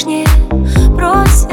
лишнее Брось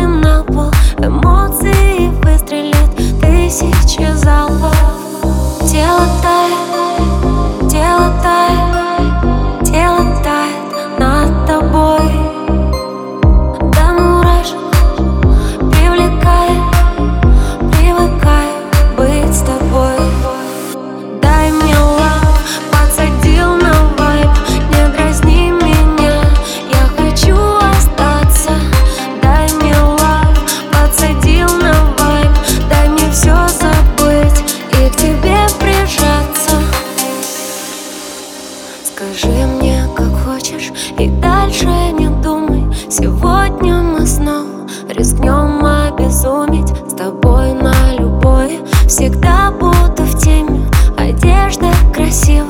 Скажи мне, как хочешь, и дальше не думай. Сегодня мы снова рискнем обезумить С тобой на любое всегда буду в теме Одежда красива,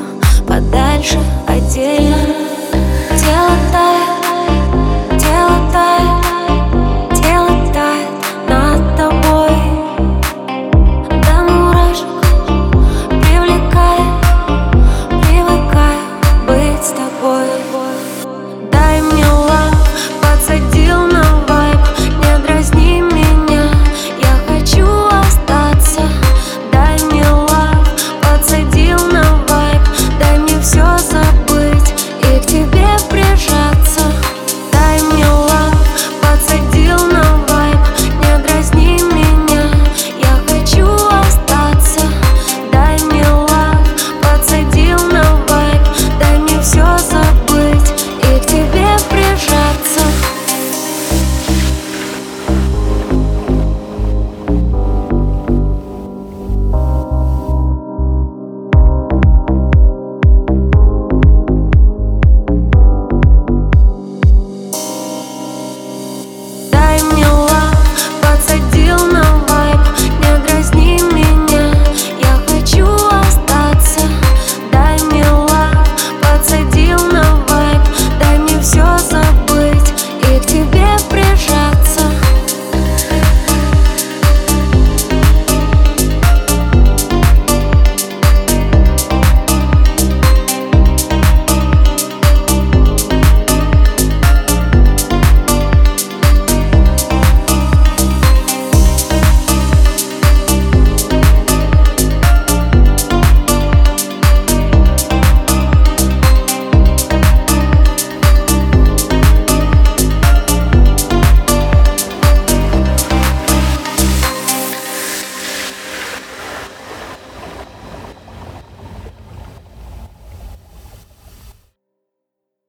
подальше